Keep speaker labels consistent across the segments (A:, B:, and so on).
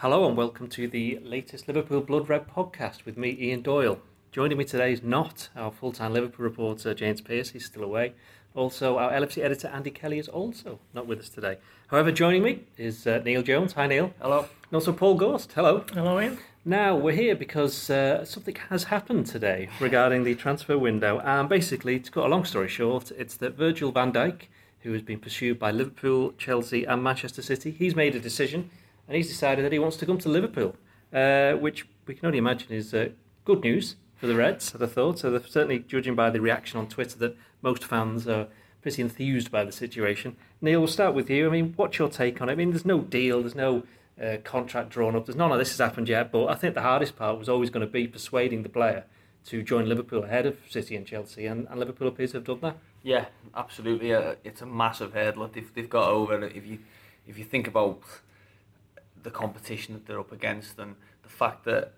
A: Hello and welcome to the latest Liverpool Blood Red podcast with me, Ian Doyle. Joining me today is not our full time Liverpool reporter, James Pearce, he's still away. Also, our LFC editor, Andy Kelly, is also not with us today. However, joining me is uh, Neil Jones. Hi, Neil.
B: Hello.
A: And also Paul Gorst. Hello.
C: Hello, Ian.
A: Now, we're here because uh, something has happened today regarding the transfer window. And basically, to cut a long story short, it's that Virgil van Dijk, who has been pursued by Liverpool, Chelsea, and Manchester City, he's made a decision and he's decided that he wants to come to Liverpool, uh, which we can only imagine is uh, good news for the Reds, I'd thought. So certainly judging by the reaction on Twitter that most fans are pretty enthused by the situation. Neil, we'll start with you. I mean, what's your take on it? I mean, there's no deal, there's no uh, contract drawn up, there's none of this has happened yet, but I think the hardest part was always going to be persuading the player to join Liverpool ahead of City and Chelsea, and, and Liverpool appears to have done that.
B: Yeah, absolutely. Uh, it's a massive hurdle they've, they've got over. If you if you think about the competition that they're up against and the fact that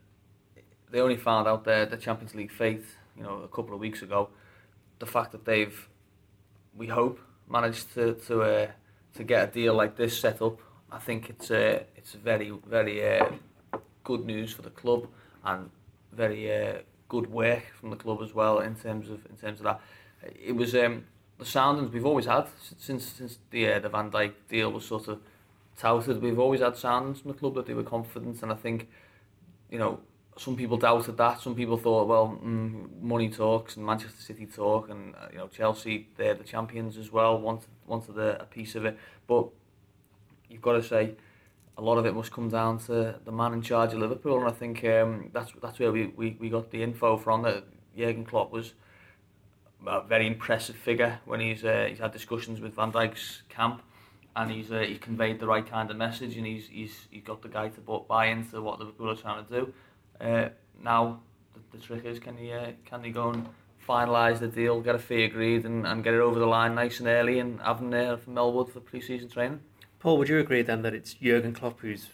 B: they only found out their the Champions League fate, you know, a couple of weeks ago. The fact that they've, we hope, managed to to uh, to get a deal like this set up, I think it's uh, it's very very uh, good news for the club and very uh, good work from the club as well in terms of in terms of that. It was um, the soundings we've always had since since the uh, the Van Dijk deal was sort of touted. We've always had sounds from the club that they were confident, and I think, you know, some people doubted that. Some people thought, well, mm, money talks and Manchester City talk, and uh, you know, Chelsea, they're the champions as well. Wanted wanted a, a piece of it, but you've got to say. A lot of it must come down to the man in charge of Liverpool, and I think um, that's that's where we, we, we got the info from. That Jurgen Klopp was a very impressive figure when he's uh, he's had discussions with Van Dijk's camp, and he's uh, he's conveyed the right kind of message and he's he's he's got the guy to buy into what Liverpool are trying to do. Uh, now the, the trick is can he uh, can he go and finalise the deal, get a fee agreed, and, and get it over the line nice and early, and have him there for Melwood for pre-season training.
A: Paul, would you agree then that it's Jurgen Klopp who's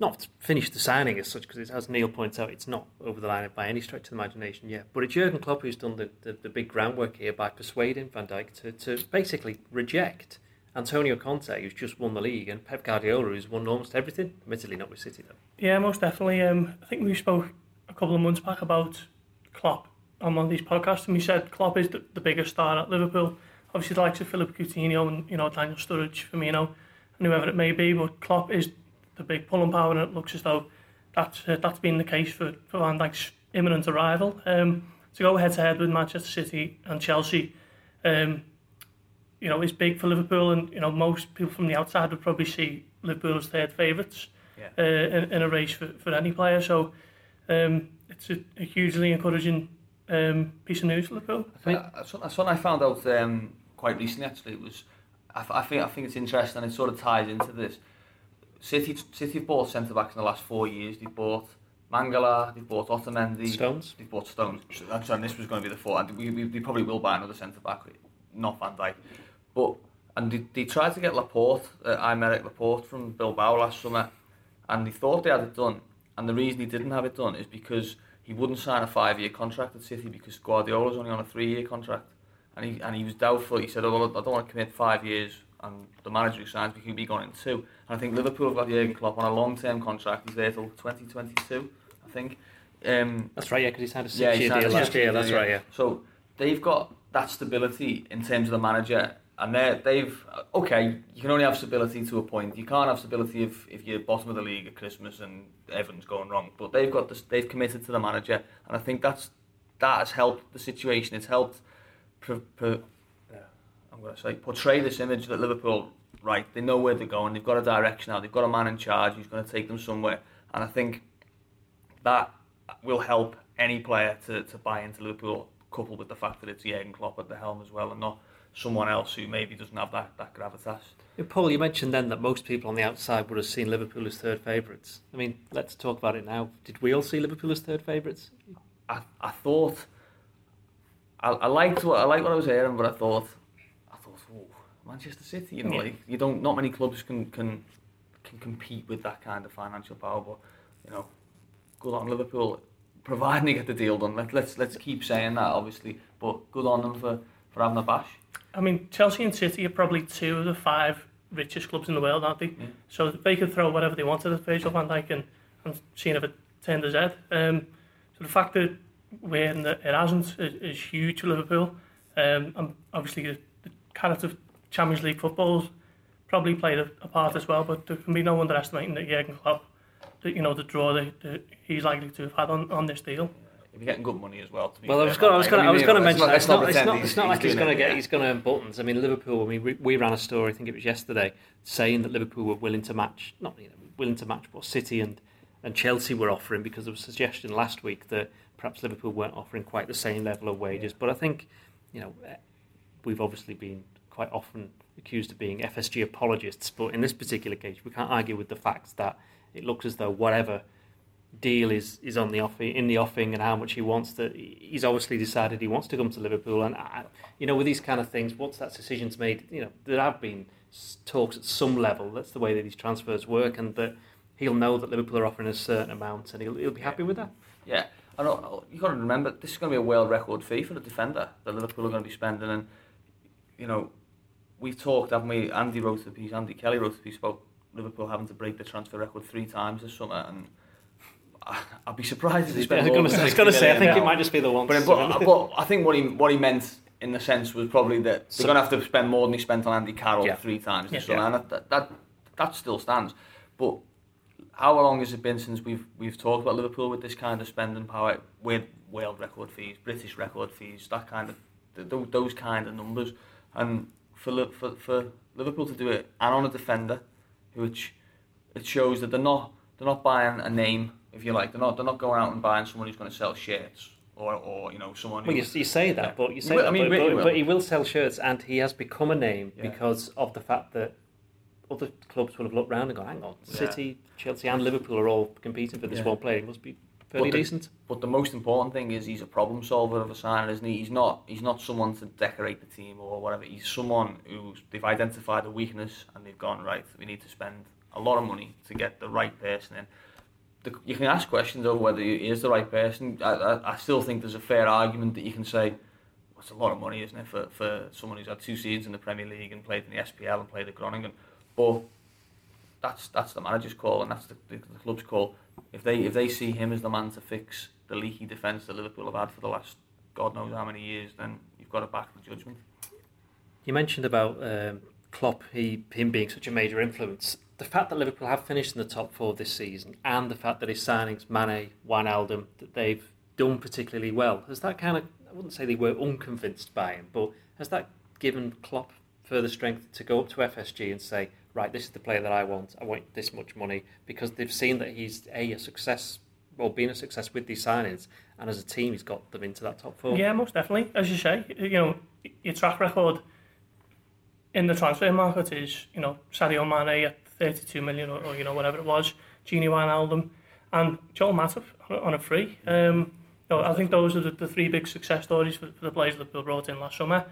A: not finished the signing as such, because as Neil points out, it's not over the line by any stretch of the imagination yet. But it's Jurgen Klopp who's done the, the, the big groundwork here by persuading Van Dijk to, to basically reject Antonio Conte, who's just won the league, and Pep Guardiola, who's won almost everything. Admittedly, not with City though.
C: Yeah, most definitely. Um, I think we spoke a couple of months back about Klopp on one of these podcasts, and we said Klopp is the, the biggest star at Liverpool. Obviously, the likes of Philippe Coutinho and you know Daniel Sturridge, Firmino, and whoever it may be, but Klopp is the big pulling power, and it looks as though that's uh, that's been the case for for Van Dijk's imminent arrival. Um, to go head to head with Manchester City and Chelsea. Um, you know, is big for Liverpool, and you know most people from the outside would probably see Liverpool as third favourites yeah. uh, in, in a race for, for any player. So um, it's a, a hugely encouraging um, piece of news for Liverpool.
B: I think that's, what, that's what I found out um, quite recently. Actually, it was I, I think I think it's interesting, and it sort of ties into this. City City have bought centre backs in the last four years. They've bought Mangala, they've bought Otamendi,
A: Stones.
B: They've bought Stones. Sorry, this was going to be the fourth. We, we, we probably will buy another centre back, not Van Dijk. But and they, they tried to get Laporte, uh, Aymeric Laporte from Bilbao last summer, and they thought they had it done. And the reason he didn't have it done is because he wouldn't sign a five-year contract at City because Guardiola's only on a three-year contract, and he and he was doubtful. He said, "Oh, well, I don't want to commit five years." And the manager who signs me could be gone in two. And I think Liverpool have got Jurgen Klopp on a long-term contract. He's there till 2022, I think. Um,
A: that's right, yeah, because he's had a six-year yeah, deal last year. That's right, yeah.
B: So they've got that stability in terms of the manager and they they've uh, okay. You can only have stability to a point. You can't have stability if, if you're bottom of the league at Christmas and everything's going wrong. But they've got this, they've committed to the manager, and I think that's that has helped the situation. It's helped. I'm going to say portray this image that Liverpool right. They know where they're going. They've got a direction now. They've got a man in charge who's going to take them somewhere. And I think that will help any player to, to buy into Liverpool, coupled with the fact that it's Jurgen Klopp at the helm as well, and not someone else who maybe doesn't have that, that gravitas.
A: Paul, you mentioned then that most people on the outside would have seen Liverpool as third favourites. I mean, let's talk about it now. Did we all see Liverpool as third favourites?
B: I, I thought I, I liked what I liked what I was hearing, but I thought I thought, oh, Manchester City, you know, yeah. like you don't not many clubs can can can compete with that kind of financial power, but you know, good on Liverpool, providing they get the deal done. Let, let's let's keep saying that, obviously, but good on them for for having a bash.
C: I mean, Chelsea and City are probably two of the five richest clubs in the world, aren't they? So they could throw whatever they wanted at Virgil van Dijk and, and seeing if it turned his head. Um, so the fact that we're in the, it hasn't is, is huge for Liverpool. Um, and obviously the, the character of Champions League football probably played a, a part as well, but there can be no underestimating that Jurgen Klopp, that, you know, the draw that, that he's likely to have had on, on this deal.
B: Getting good money as well. To
A: Well, I was going. I was going. I was going to mention. that. It's not. It's not. It's not like
B: he's
A: going to get. He's going to earn buttons. I mean, Liverpool. I mean, we, we ran a story. I think it was yesterday, saying that Liverpool were willing to match. Not you know, willing to match what City and and Chelsea were offering because there was a suggestion last week that perhaps Liverpool weren't offering quite the same level of wages. But I think, you know, eh, we've obviously been quite often accused of being FSG apologists, but in this particular case, we can't argue with the facts that it looks as though whatever deal is is on the offing in the offing and how much he wants to he's obviously decided he wants to come to Liverpool and I, you know with these kind of things once that decision's made you know there have been talks at some level that's the way that these transfers work and that he'll know that Liverpool are offering a certain amount and he'll, he'll be happy with that
B: Yeah, I know. Uh, you got to remember this is going to be a world record fee for the defender that Liverpool are going to be spending, and you know, we've talked, haven't we? Andy wrote the piece. Andy Kelly wrote the piece about Liverpool having to break the transfer record three times this summer, and I'd be surprised if
A: I
B: spent
A: was going to say, I was
B: 60
A: going to say I think it might just be the one
B: But, but, but I think what he what he meant in the sense was probably that
A: So-
B: they're going to have to spend more than he spent on Andy Carroll
A: Yeah.
B: three times this
C: Yeah.
B: and that, that that still stands. But how long has it been since we've we've talked about Liverpool with this kind of spending power with world record fees, British record fees, that kind of th- th- those kind of numbers, and for for for Liverpool to do it and on a defender, which it shows that they're not they're not buying a name, if you like. They're not they're not going out and buying someone who's going to sell shirts or or you know someone. Who,
A: Well, you, you say that,
B: Yeah.
A: but you say that,
B: I mean,
A: but,
B: really
A: but, but he will sell shirts, and he has become a name
B: Yeah.
A: because of the fact that other clubs will have looked round and gone, "Hang on,
B: Yeah.
A: City, Chelsea, and Liverpool are all competing for this one player. He must be fairly
B: But the-
A: decent."
B: But the most important thing is he's a problem solver of a signing, isn't he? He's not he's not someone to decorate the team or whatever. He's someone who they've identified a weakness and they've gone right. We need to spend a lot of money to get the right person in. The, you can ask questions over whether he is the right person. I, I, I still think there's a fair argument that you can say well, it's a lot of money, isn't it, for, for someone who's had two seasons in the Premier League and played in the SPL and played at Groningen. But that's that's the manager's call and that's the, the, the club's call. If they if they see him as the man to fix the leaky defence that Liverpool have had for the last God knows how many years, then you've got to back the judgment.
A: You mentioned about um, Klopp, he him being such a major influence. The fact that Liverpool have finished in the top four this season, and the fact that his signings, Mane, Wijnaldum, that they've done particularly well, has that kind of I wouldn't say they were unconvinced by him, but has that given Klopp further strength to go up to FSG and say, right, this is the player that I want. I want this much money because they've seen that he's a, a success, well, being a success with these signings, and as a team, he's got them into that top four.
C: Yeah, most definitely. As you say, you know, your track record in the transfer market is, you know, Sadio Mane at 32 million or, or you know, whatever it was, Genie Wijnaldum and Joel Matip on a free. Um, you know, I think those are the, the three big success stories for, for the players that were brought in last summer.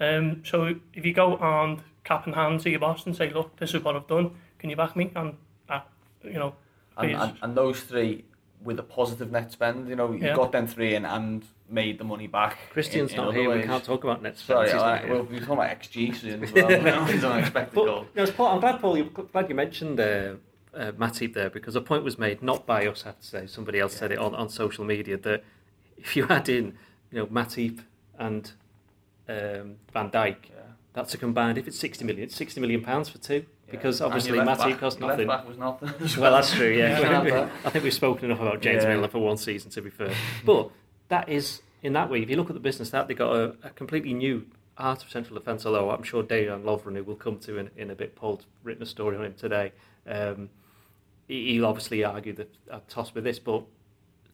C: Um, so if you go and cap in hand to your boss and say, look, this is what I've done, can you back me? And, uh, you know, please.
B: and, and, and those three with a positive net spend, you know, you
C: Yeah.
B: got them three in and made the money back.
A: Christian's
B: in, in
A: not
B: other
A: here, we can't talk about net spend.
B: Sorry,
A: he's not here.
B: well, we're talking about XG soon as well. you he's unexpected
A: But,
B: goal.
A: you know, Paul, I'm glad, Paul, you glad you mentioned uh, uh, Matip there because a point was made, not by us, I have to say, somebody else said it on, on social media, that if you add in, you know, Matip and um, Van Dijk,
B: Yeah.
A: that's a combined, if it's 60 million, it's 60 million pounds for two because obviously Matip
B: back-
A: costs
B: your left
A: nothing.
B: back was nothing.
A: Well, that's true, yeah.
B: Yeah.
A: We- we- I think we've spoken enough about James
B: Yeah.
A: Milner for one season, to be fair. But that is, in that way, if you look at the business, that they got a, a completely new art of central defence, although I'm sure Dejan Lovren, who we'll come to in, in a bit, Paul's written a story on him today. Um, he- he'll obviously argue that I'll toss with this, but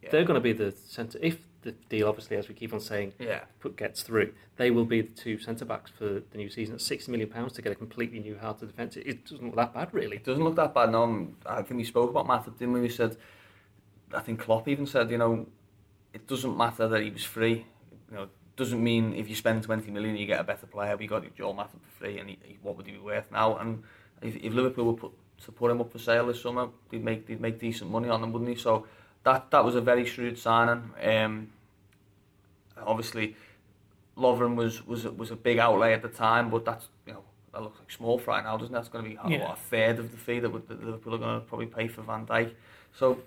B: Yeah.
A: they're going to be the centre. If the deal, obviously, as we keep on saying,
B: Yeah.
A: put, gets through, they will be the two centre backs for the new season at £60 million pounds to get a completely new heart of defence. It, it doesn't look that bad, really.
B: It doesn't look that bad. No, I think we spoke about Matip, didn't we? We said, I think Klopp even said, you know, it doesn't matter that he was free. You know, doesn't mean if you spend 20 million you get a better player. We got Joel Matip for free, and he, he, what would he be worth now? And if, if Liverpool were put, to put him up for sale this summer, they'd make they'd make decent money on him, wouldn't he? So that that was a very shrewd signing. Um, obviously, Lovren was was was a big outlay at the time, but that's you know that looks like small fry now, doesn't it? That's going to be
C: Yeah.
B: what, a third of the fee that, would- that Liverpool are going to probably pay for Van Dijk. So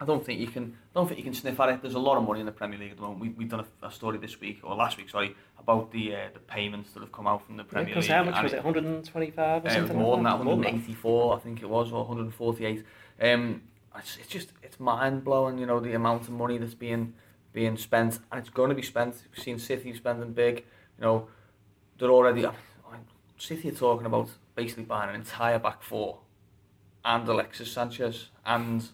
B: I don't think you can. I don't think you can sniff at it. There's a lot of money in the Premier League at the moment. We, we've done a, a story this week or last week, sorry, about the uh, the payments that have come out from the Premier
A: Because
B: League.
A: how much
B: and
A: was it? 125 or
B: uh,
A: something?
B: more than that, 184, I think it was, or 148. Um, it's, it's just it's mind blowing, you know, the amount of money that's being being spent, and it's going to be spent. We've seen City spending big. You know, they're already. I City are talking about basically buying an entire back four, and Alexis Sanchez, and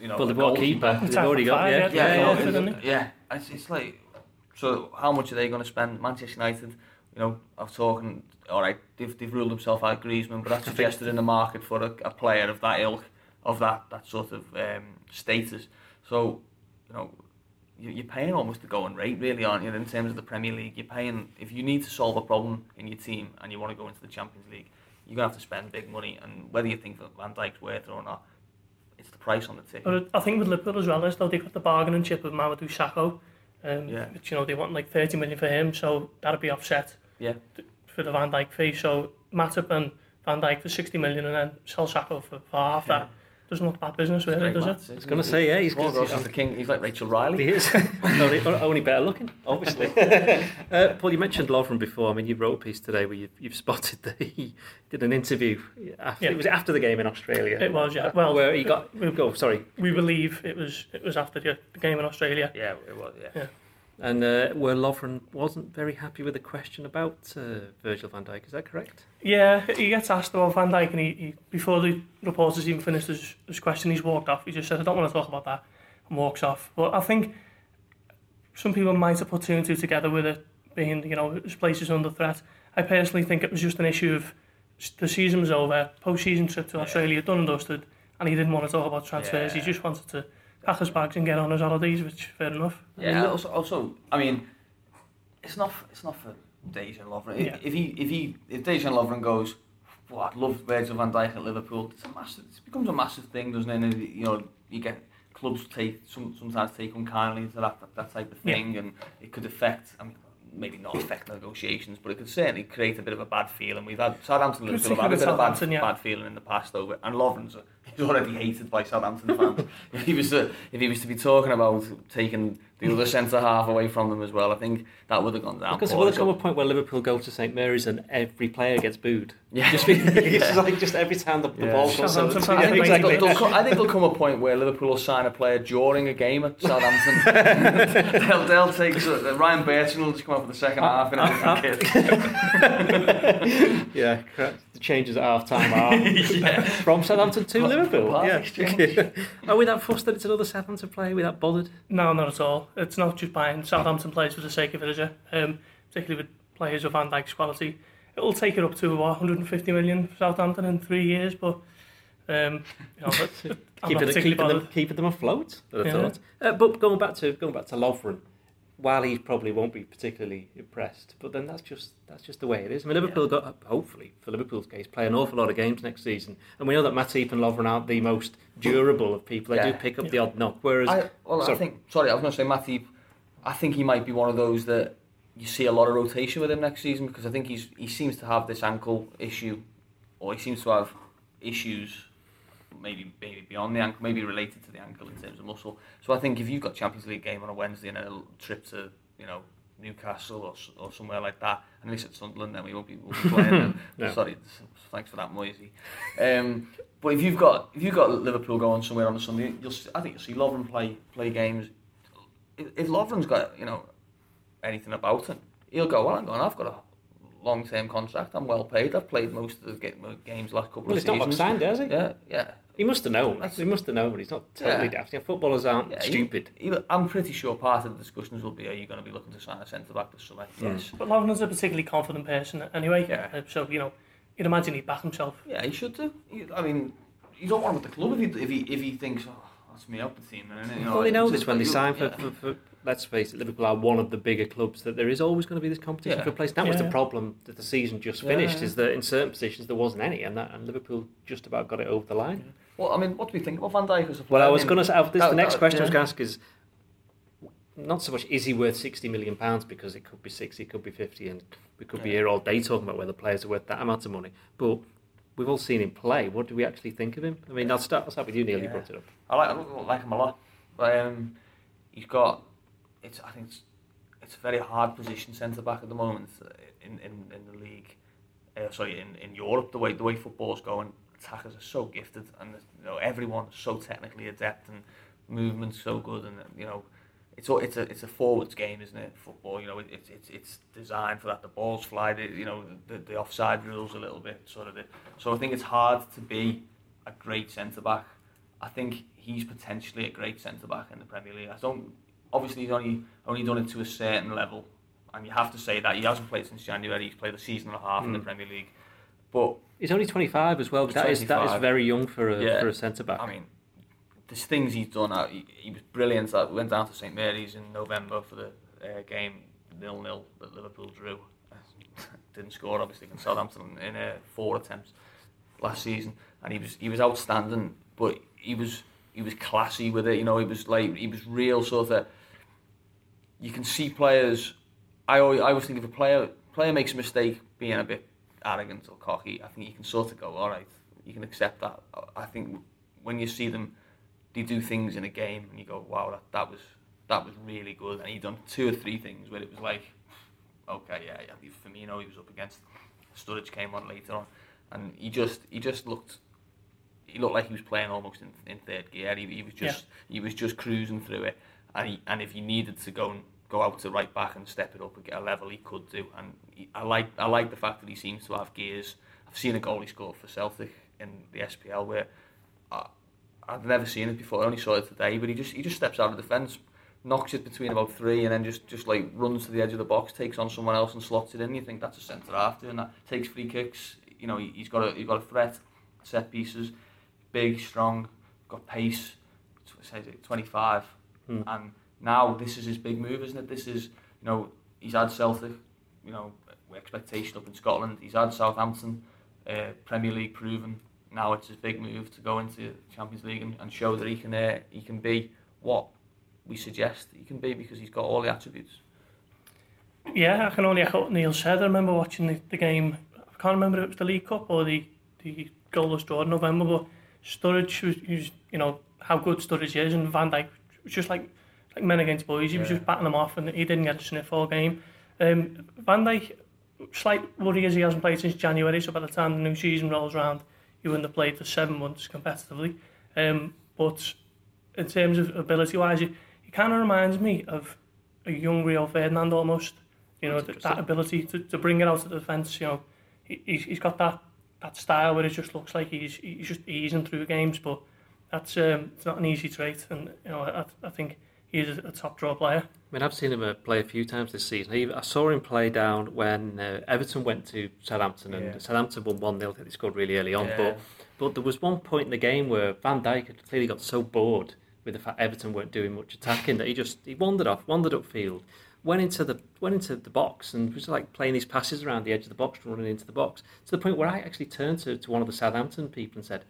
B: you know,
A: Well,
B: a
A: they've got a
B: goalkeeper.
A: keeper. They've already got, yeah.
C: yeah.
A: Yeah,
B: Yeah,
A: yeah.
C: yeah.
B: it's-
C: Isn't it?
B: yeah. It's, it's like, so how much are they going to spend? Manchester United, you know, I've talking, all right, they've, they've ruled themselves out Griezmann, but that's suggested in the market for a, a player of that ilk, of that, that sort of um, status. So, you know, you- you're paying almost the going rate, really, aren't you? In terms of the Premier League, you're paying, if you need to solve a problem in your team and you want to go into the Champions League, you're to have to spend big money. And whether you think that Van Dijk's worth it or not, it's the price on the ticket.
C: But I think with Liverpool as well, is though they've got the bargaining chip of Mamadou Sakho. Um,
B: Yeah.
C: Which, you know, they want like 30 million for him, so that'd be offset
B: Yeah.
C: for the Van Dijk fee. So Matip and Van Dijk for 60 million and then sell Sakho for, for half that. Doesn't look bad business, really,
B: Great
C: does it?
B: lads,
A: I was going to say, yeah, he's
B: Paul
A: good.
B: Gorst is the king. He's like Rachel Riley.
A: He is. only, only better looking, obviously. uh, Paul, you mentioned Lovren before. I mean, you wrote a piece today where you've, you've spotted that he did an interview. After,
C: Yeah.
A: It was after the game in Australia.
C: It was, yeah. Well,
A: where he got.
C: we-
A: Go, sorry.
C: We believe it was it was after the, the game in Australia.
B: Yeah, it was. Yeah.
C: Yeah.
A: And uh, where Lovren wasn't very happy with the question about uh, Virgil van Dijk. Is that correct?
C: Yeah, he gets asked about Van Dijk and he, he before the reporters even finished his, his question, he's walked off. He just said, I don't want to talk about that and walks off. But I think some people might have put two and two together with it being, you know, his place is under threat. I personally think it was just an issue of the season was over, post-season trip to
B: Yeah.
C: Australia, done and dusted, and he didn't want to talk about transfers. He just wanted to Atlas Bags and get on his holidays, which fair enough.
B: Yeah, I mean, also, also, I mean, it's not it's not for Dejan Lovren.
C: Yeah.
B: If he if he if Dejan Lovren goes, well, I'd love Virgil van Dijk at Liverpool. It's a massive. It becomes a massive thing, doesn't it? And, you know, you get clubs take some sometimes take unkindly to that that, that type of thing, yeah. and it could affect. I mean, Maybe not affect negotiations, but it could certainly create a bit of a bad feeling. We've had Southampton Liverpool have had a bit of bad,
C: yeah.
B: bad feeling in the past over, and Lovren's a, he's already hated by Southampton fans. if he was to, if he was to be talking about taking the other centre half away from them as well, I think that would have gone down.
A: Because there will come a point where Liverpool go to St Mary's and every player gets booed.
B: yeah,
A: Just be, it's
B: Yeah.
A: like just every time the, the
B: Yeah.
A: ball comes
C: Southampton
B: I think,
C: exactly.
B: there'll, there'll come, I think there'll come a point where Liverpool will sign a player during a game at Southampton. they'll, they'll take so, uh, Ryan Bertrand will just come up for the second half in a different kit.
A: yeah, correct. Changes at half time are
B: yeah.
A: from Southampton to Liverpool. Yeah. Are we that fussed that it's another Southampton player? Are we that bothered?
C: No, not at all. It's not just buying Southampton players for the sake of it, is it? Um, particularly with players of Van Dijk's quality. It'll take it up to what, 150 million for Southampton in three years, but um, you know,
A: keeping, keeping, them, keeping them afloat.
C: Yeah.
A: Uh, but going back to going back to Lovren, while he probably won't be particularly impressed, but then that's just that's just the way it is. I mean, Liverpool got hopefully for Liverpool's case play an awful lot of games next season, and we know that Matip and Lovren aren't the most durable of people. They
B: Yeah.
A: do pick up
C: Yeah.
A: the odd knock, whereas
B: I, well, I think. Sorry, I was going to say Matip. I think he might be one of those that you see a lot of rotation with him next season because I think he's he seems to have this ankle issue, or he seems to have issues, maybe maybe beyond the ankle, maybe related to the ankle in terms of muscle. So I think if you've got Champions League game on a Wednesday and a trip to you know Newcastle or, or somewhere like that, and least at Sunderland, then we won't be, won't be playing. them.
A: No.
B: Sorry, thanks for that, Moisey. Um, but if you've got if you've got Liverpool going somewhere on a Sunday, you'll I think you'll see Lovren play play games. If, if Lovren's got you know anything about him, he'll go. Well, I'm going. I've got a long term contract. I'm well paid. I've played most of the games last couple
A: well,
B: of
A: he's not
B: seasons.
A: signed, has he?
B: Yeah, yeah.
A: He must have known.
B: That's-
A: He must have known, but he's not totally
B: Yeah.
A: daft. Yeah, footballers aren't
B: yeah
A: stupid.
B: he- I'm pretty sure part of the discussions will be: Are you going to be looking to sign a centre back this summer?
A: Mm.
B: Yes.
C: But Lovren's a particularly confident person anyway,
B: Yeah.
C: uh, so, you know, you'd imagine he'd back himself.
B: Yeah, he should do. He, I mean, you don't want him at the club if he if he, if he thinks, oh, that's me out the team. Then, isn't it? you know,
A: well, they know this when they
B: like,
A: sign for,
B: yeah.
A: for, for. Let's face it, Liverpool are one of the bigger clubs. That there is always going to be this competition
B: Yeah.
A: for place. That was the problem that the season just
B: Yeah,
A: finished. Is that in certain positions there wasn't any, and that and Liverpool just about got it over the line.
B: Well, I mean, what do we think about Van Dijk as a player?
A: Well, I was going to say oh, this, the next
B: that-
A: question I was going to ask is: not so much is he worth sixty million pounds because it could be sixty, it could be fifty, and we could be here all day talking about whether players are worth that amount of money. But we've all seen him play. What do we actually think of him? I mean, I'll start. I'll start with you, Neil. You brought it up.
B: I like I like him a lot, but um, he's got. It's I think it's it's a very hard position centre back at the moment in in, in the league. Uh, sorry, in, in Europe, the way the way football's going, attackers are so gifted, and you know everyone's so technically adept, and movement's so good, and you know. It's a, it's a it's a forwards game, isn't it? Football, you know, it, it's it's it's designed for that. The balls fly, the, you know, the, the offside rules a little bit, sort of. The, so I think it's hard to be a great centre back I think he's potentially a great centre back in the Premier League. I don't. Obviously, he's only only done it to a certain level, and you have to say that he hasn't played since January. He's played a season and a half in the
A: Mm.
B: Premier League, but
A: He's only twenty five as well.
B: He's
A: That is that is very young for a
B: Yeah.
A: for a centre back.
B: I mean, there's things he's done. Uh, He, he was brilliant. I went down to St Mary's in November for the uh, game nil nil that Liverpool drew. Didn't score obviously against Southampton in uh, four attempts last season, and he was he was outstanding. But he was he was classy with it. You know, he was like he was real sort of. You can see players. I always I always think if a player player makes a mistake, being a bit arrogant or cocky, I think you can sort of go, all right, you can accept that. I think when you see them, they do things in a game, and you go, wow, that, that was that was really good. And he done two or three things where it was like, okay, yeah, yeah. Firmino, he was up against. Sturridge came on later on, and he just he just looked. He looked like he was playing almost in, in third gear. He, he was just he was just cruising through it, and he, and if he needed to go and go out to right back and step it up and get a level, he could do. And he, I like I like the fact that he seems to have gears. I've seen a goal he scored for Celtic in the SPL where I, I've never seen it before. I only saw it today, but he just he just steps out of defence, knocks it between about three, and then just just like runs to the edge of the box, takes on someone else, and slots it in. You think that's a centre half doing that? Takes free kicks. You know, he, he's got a he's got a threat, set pieces, big, strong, got pace. Says it, 25,
A: Hmm.
B: and now this is his big move, isn't it? This is you know he's had Celtic, you know, expectation up in Scotland. He's had Southampton, uh, Premier League proven. Now it's his big move to go into Champions League and, and show that he can uh, he can be what we suggest he can be because he's got all the attributes.
C: Yeah, I can only echo what Neil said. I remember watching the, the game. I can't remember if it was the League Cup or the the goalless draw in November. But Sturridge was, was, you know, how good Sturridge is, and Van Dijk was just like like men against boys. He was just batting them off, and he didn't get a sniff all game. Um, Van Dijk, slight worry is he hasn't played since January. So by the time the new season rolls around, he wouldn't have played for seven months competitively. Um, but in terms of ability wise, he, he kind of reminds me of a young Rio Ferdinand almost. You know, th- that ability to, to bring it out of the defence, you know, he, he's, he's got that, that style where it just looks like he's, he's just easing through games, but that's um, it's not an easy trait. And, you know, I, I think he is a, top draw player.
A: I mean, I've seen him uh, play a few times this season. He, I saw him play down when uh, Everton went to Southampton, and
B: Yeah.
A: Southampton won 1 0. They scored really early on.
B: Yeah.
A: But, but there was one point in the game where Van Dijk had clearly got so bored with the fact Everton weren't doing much attacking that he just he wandered off, wandered upfield, went into the went into the box and was like playing these passes around the edge of the box, running into the box to the point where I actually turned to, to one of the Southampton people and said,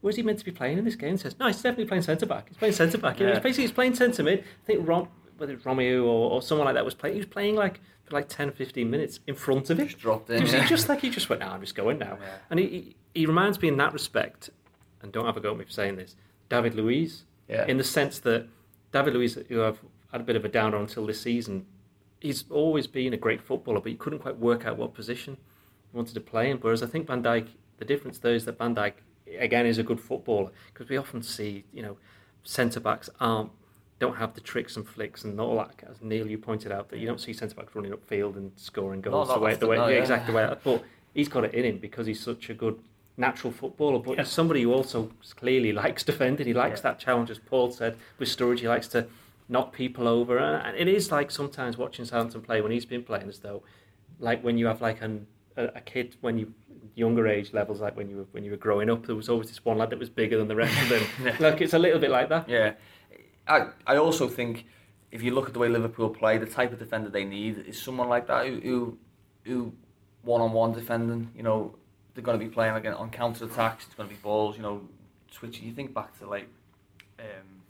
A: "Where's he meant to be playing in this game?" He says, "No, he's definitely playing centre back. He's playing centre back.
B: Yeah.
A: he's basically he's playing centre mid. I think Rom, whether it's Romeu or, or someone like that was playing. He was playing like for like 10, 15 minutes in front of him.
B: He just dropped in.
A: Just,
B: yeah.
A: just like he just went, "Nah, I'm just going now."
B: Yeah.
A: And he, he he reminds me in that respect, and don't have a go at me for saying this, David Luiz,
B: Yeah.
A: in the sense that David Luiz, who I've had a bit of a downer until this season, he's always been a great footballer, but he couldn't quite work out what position he wanted to play in. Whereas I think Van Dijk, the difference though is that Van Dijk, again, is a good footballer because we often see, you know, centre backs aren't don't have the tricks and flicks and all that. As Neil, you pointed out that you don't see centre backs running upfield and scoring goals
B: not
A: the way the way
B: no,
A: yeah,
B: yeah.
A: exactly the way. But he's got it in him because he's such a good natural footballer. But
C: Yeah.
A: he's somebody who also clearly likes defending. He likes
B: Yeah.
A: that challenge, as Paul said with Sturridge. He likes to knock people over, and it is like sometimes watching Southampton play when he's been playing as though, like when you have like an, a, a kid when you younger age levels, like when you were when you were growing up, there was always this one lad that was bigger than the rest of them.
B: Yeah.
A: Like it's a little bit like that.
B: Yeah, I I also think if you look at the way Liverpool play, the type of defender they need is someone like that who who, who one-on-one defending. You know, they're going to be playing again on counter attacks. It's going to be balls. You know, switching. You think back to like um,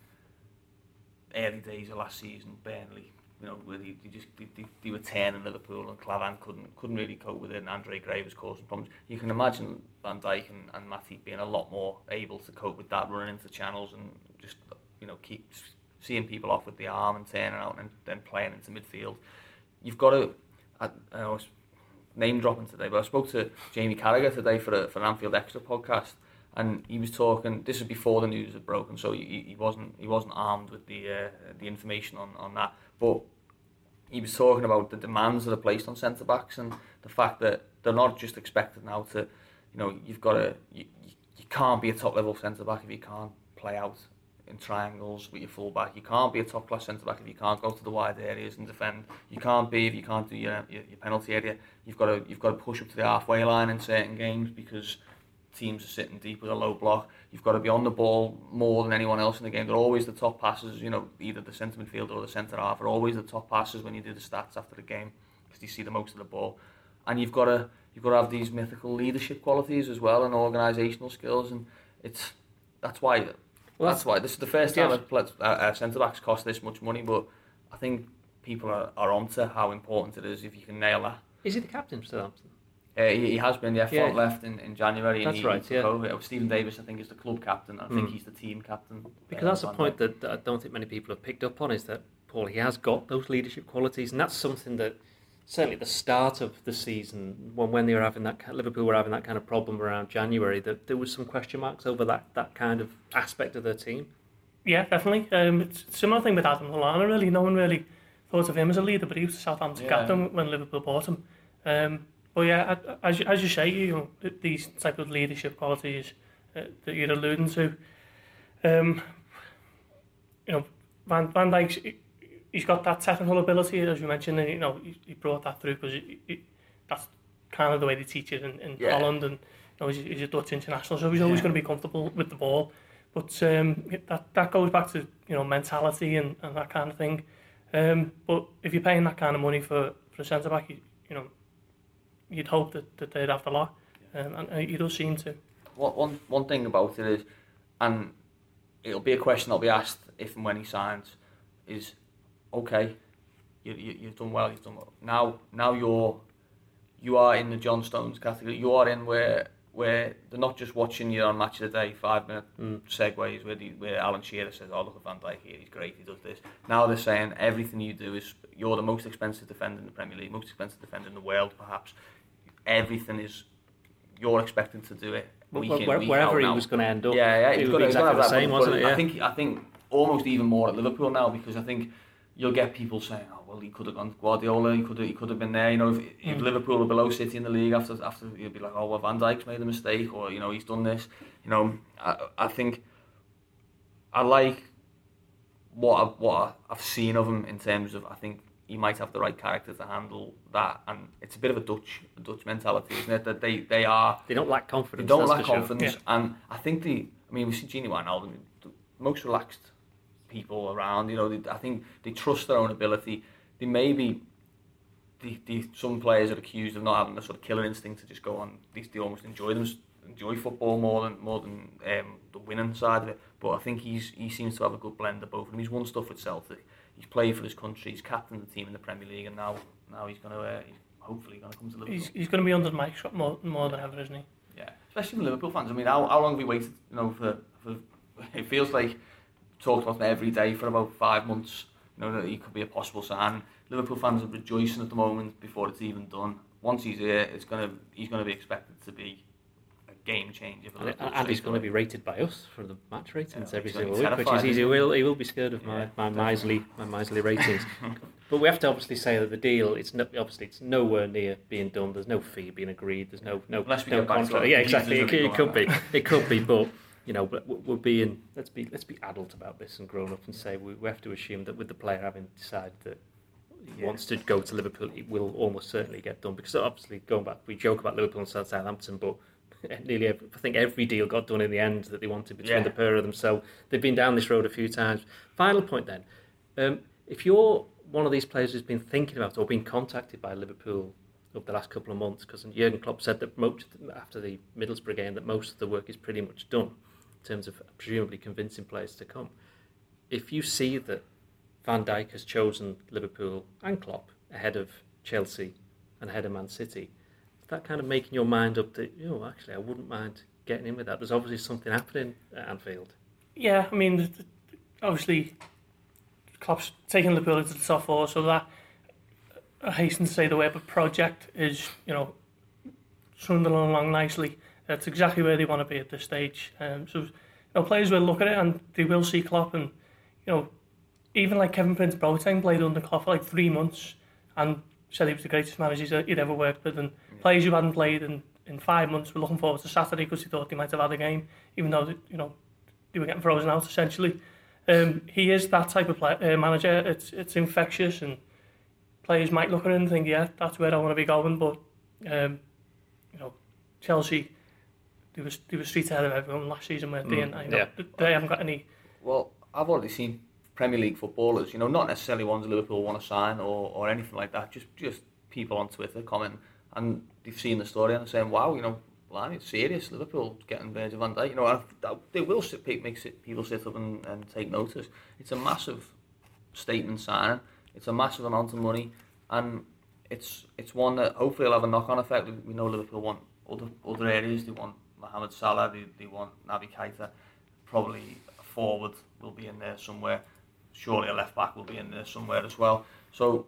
B: early days of last season, Burnley, you know, where they, just they, they, they were tearing Liverpool and Klavan couldn't couldn't really cope with it and Andre Gray was causing problems. You can imagine Van Dijk and, and Matty being a lot more able to cope with that, running into channels and just you know keep seeing people off with the arm and turning out and then playing into midfield. You've got to. I, I was name dropping today, but I spoke to Jamie Carragher today for a, for an Anfield Extra podcast, and he was talking. This was before the news had broken, so he, he wasn't he wasn't armed with the uh, the information on, on that. But he was talking about the demands that are placed on centre backs and the fact that they're not just expected now to, you know, you've got to you, you can't be a top level centre back if you can't play out in triangles with your full back. You can't be a top class centre back if you can't go to the wide areas and defend. You can't be if you can't do your, your, your penalty area. You've got to you've got to push up to the halfway line in certain games because teams are sitting deep with a low block. You've got to be on the ball more than anyone else in the game. They're always the top passes. You know, either the centre midfielder or the centre half are always the top passes when you do the stats after the game because you see the most of the ball. And you've got to you've got to have these mythical leadership qualities as well and organisational skills. And it's that's why well, that's why this is the first time a, uh, centre backs cost this much money. But I think people are, are onto how important it is if you can nail that.
A: Is he the captain for Southampton?
B: Uh, he, he has been. Yeah, yeah. left in, in January.
A: That's
B: and
A: he, right.
B: He
A: yeah.
B: Over. Steven Davis, I think, is the club captain. I mm. think he's the team captain.
A: Because uh, that's a point that, that I don't think many people have picked up on. Is that Paul? He has got those leadership qualities, and that's something that certainly at the start of the season, when when they were having that Liverpool were having that kind of problem around January, that there was some question marks over that that kind of aspect of their team.
C: Yeah, definitely. Um, it's similar thing with Adam Lallana, really. No one really thought of him as a leader, but he was the Southampton yeah. captain when Liverpool bought him. Um, but yeah, as, as you say, you know, these type of leadership qualities uh, that you're alluding to, um, you know, Van, Van Dijk's, he's got that technical ability, as you mentioned, and, you know, he, he brought that through because that's kind of the way they teach it in, in yeah. Holland, and you know, he's, he's a Dutch international, so he's always yeah. going to be comfortable with the ball. But um, that that goes back to you know mentality and, and that kind of thing. Um, but if you're paying that kind of money for, for a centre back, you, you know, you'd hope that, that they'd have the lot, um, and he does seem to.
B: What One one thing about it is, and it'll be a question that'll be asked if and when he signs, is okay, you, you you've done well, you've done well. Now now you're you are in the John Stones category. You are in where where they're not just watching you on Match of the Day, five minute mm. segues where, the, where Alan Shearer says, oh, look at Van Dijk here, he's great, he does this. Now they're saying everything you do is, you're the most expensive defender in the Premier League, most expensive defender in the world, perhaps. Everything is, you're expecting to do it.
A: Week well, in, where,
B: week
A: wherever he
B: now.
A: was going to end up,
B: yeah, yeah,
A: it was exactly the same, wasn't it? Yeah.
B: I think, I think almost even more at Liverpool now because I think you'll get people saying, "Oh, well, he could have gone Guardiola. He could have, he could have been there." You know, if, mm. if Liverpool were below City in the league after after you'd be like, "Oh, well, Van Dijk's made a mistake," or you know, he's done this. You know, I, I think I like what I, what I've seen of him in terms of I think he might have the right character to handle that, and it's a bit of a Dutch a Dutch mentality, isn't it? That they they are
A: they don't lack confidence.
B: They don't lack confidence, sure. yeah. and I think the I mean we see Gini Wijnaldum, the most relaxed people around. You know, they, I think they trust their own ability. They maybe they, they, some players are accused of not having the sort of killer instinct to just go on. They, they almost enjoy them, enjoy football more than more than um, the winning side of it. But I think he's he seems to have a good blend of both of them. He's won stuff with Celtic. He's played for his country. He's captained the team in the Premier League, and now now he's going to uh, he's hopefully going to come to Liverpool.
C: He's, he's going to be under the microscope more more than ever, isn't he?
B: Yeah, especially the Liverpool fans. I mean, how, how long have we waited? You know, for, for it feels like talked about him every day for about five months. You know that he could be a possible sign. Liverpool fans are rejoicing at the moment before it's even done. Once he's here, it's gonna he's gonna be expected to be game changer. For
A: and, and he's going to be rated by us for the match ratings yeah, every single week, which is easy. He will he will be scared of my, yeah, my miserly my miserly ratings. but we have to obviously say that the deal it's no, obviously it's nowhere near being done. There's no fee being agreed. There's no no no contract. Yeah, exactly. It, it could be. It could be, but you know, we're being let's be let's be adult about this and grown up and say we, we have to assume that with the player having decided that he yeah. wants to go to Liverpool, it will almost certainly get done. Because obviously, going back, we joke about Liverpool and Southampton, but nearly every, I think every deal got done in the end that they wanted between yeah. the pair of them. So they've been down this road a few times. Final point then, um, if you're one of these players who's been thinking about or been contacted by Liverpool over the last couple of months, because Jurgen Klopp said that most after the Middlesbrough game that most of the work is pretty much done in terms of presumably convincing players to come. If you see that Van Dijk has chosen Liverpool and Klopp ahead of Chelsea and ahead of Man City, that kind of making your mind up that, you know, actually, I wouldn't mind getting in with that? There's obviously something happening at Anfield.
C: Yeah, I mean, obviously, Klopp's taking Liverpool into the top four, so that, I hasten to say the but project is, you know, trundling along nicely. That's exactly where they want to be at this stage. Um, so, you know, players will look at it and they will see Klopp and, you know, even like Kevin Prince Boateng played under Klopp for like three months and said he was the greatest manager he'd ever worked with, and yeah. players who hadn't played in, in five months were looking forward to Saturday because he thought they might have had a game, even though you know they were getting frozen out essentially. Um, he is that type of play, uh, manager. It's it's infectious, and players might look at him and think, yeah, that's where I want to be going. But um, you know, Chelsea, they were, they were street ahead of everyone last season, weren't they?
A: Mm,
C: and I know
A: yeah.
C: they haven't got any.
B: Well, I've already seen Premier League footballers, you know, not necessarily ones Liverpool want to sign or, or anything like that, just just people on Twitter comment and they've seen the story and they're saying, wow, you know, blimey, it's serious, Liverpool getting Virgil van Dijk. You know, they will sit, make sit, people sit up and, and take notice. It's a massive statement signing. It's a massive amount of money and it's it's one that hopefully will have a knock-on effect. We know Liverpool want other other areas. They want Mohamed Salah. They, they want Naby Keita. Probably a forward will be in there somewhere. Surely a left back will be in there somewhere as well. So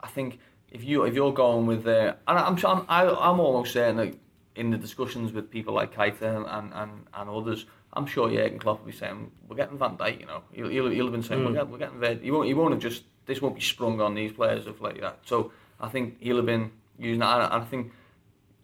B: I think if you if you're going with the and I'm I'm I'm almost certain that in the discussions with people like Keita and and, and others, I'm sure Jurgen Klopp will be saying we're getting Van Dijk. You know, he'll he'll, he'll have been saying
A: Mm.
B: we're getting we're getting. He won't he won't have just this won't be sprung on these players of like that. So I think he'll have been using that. And I think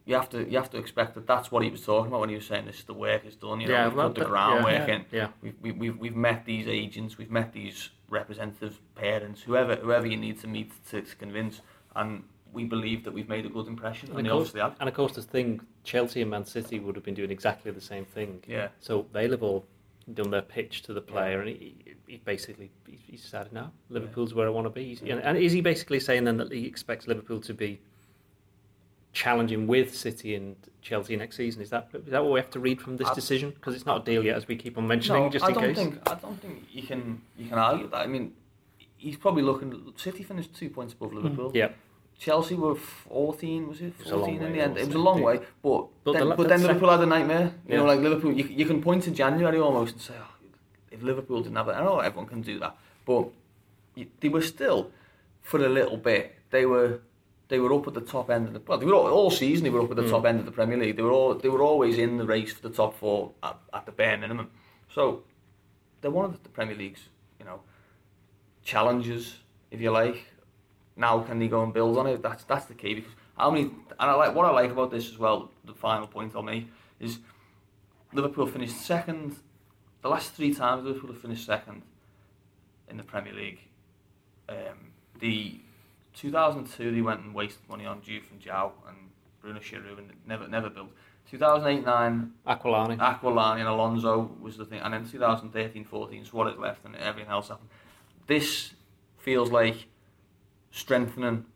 B: you have to you have to expect that that's what he was talking about when he was saying this. Is the work is done. You know,
A: Yeah,
B: we've put the groundwork
C: yeah.
B: in.
A: Yeah.
B: We've, we- we've we've met these agents. We've met these representatives, parents. Whoever whoever you need to meet to, to convince. And we believe that we've made a good impression. And,
A: And of, course,
B: obviously have.
A: and of course, the thing, Chelsea and Man City would have been doing exactly the same thing.
B: Yeah.
A: So they'll have all done their pitch to the player, and he, he basically he, he decided, no, Liverpool's where I want to be. He's-
B: Yeah.
A: And is he basically saying then that he expects Liverpool to be challenging with City and Chelsea next season? Is that is that what we have to read from this
B: I-
A: decision? Because it's not a deal yet, as we keep on mentioning,
B: No,
A: just
B: I
A: in
B: don't
A: case.
B: think I don't think you can you can argue that. I mean, he's probably looking. City finished two points above Liverpool.
A: Yeah,
B: Chelsea were 14, was it?
A: was a long
B: 14 in the end. It was a long way, but,
A: But
B: then,
A: the-
B: but then Liverpool had a nightmare. You know, like Liverpool, you, you can point to January almost and say, oh, if Liverpool didn't have it, I know oh, everyone can do that, but they were still, for a little bit, they were they were up at the top end of the well, they were all, all season they were up at the
A: Mm.
B: top end of the Premier League. They were all they were always in the race for the top four at, at the bare minimum. So they're one of the Premier League's, you know, challenges, if you like. Now can they go and build on it? That's that's the key because how many and I like what I like about this as well. The final point I'll make is Liverpool finished second. The last three times Liverpool have finished second in the Premier League. Um, the 2002 they went and wasted money on Diouf and Diao and Bruno Cheyrou and never never built. 2008-9
A: Aquilani.
B: Aquilani and Alonso was the thing, and then 2013-14 Suarez left and everything else happened. This feels like strengthening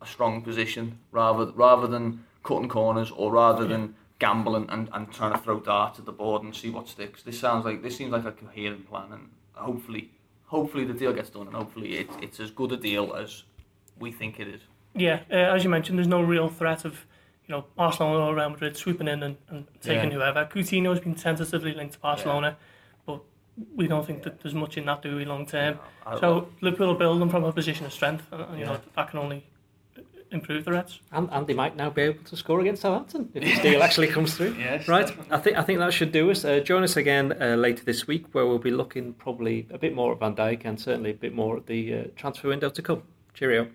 B: a strong position rather rather than cutting corners or rather than gambling and, and trying to throw darts at the board and see what sticks. This sounds like this seems like a coherent plan, and hopefully, hopefully the deal gets done, and hopefully it's it's as good a deal as we think it is.
C: Yeah, uh, as you mentioned, there's no real threat of you know Barcelona or Real Madrid swooping in and, and taking
B: Yeah.
C: whoever. Coutinho has been tentatively linked to Barcelona, but we don't think that there's much in that, do we, long term?
B: I-
C: So Liverpool are building from a position of strength, and and, you know that can only improve the Reds.
A: And, and they might now be able to score against Southampton if this deal actually comes through.
B: Yes,
A: Right, I think I think that should do us. Uh, join us again uh, later this week, where we'll be looking probably a bit more at Van Dijk and certainly a bit more at the uh, transfer window to come. Cheerio.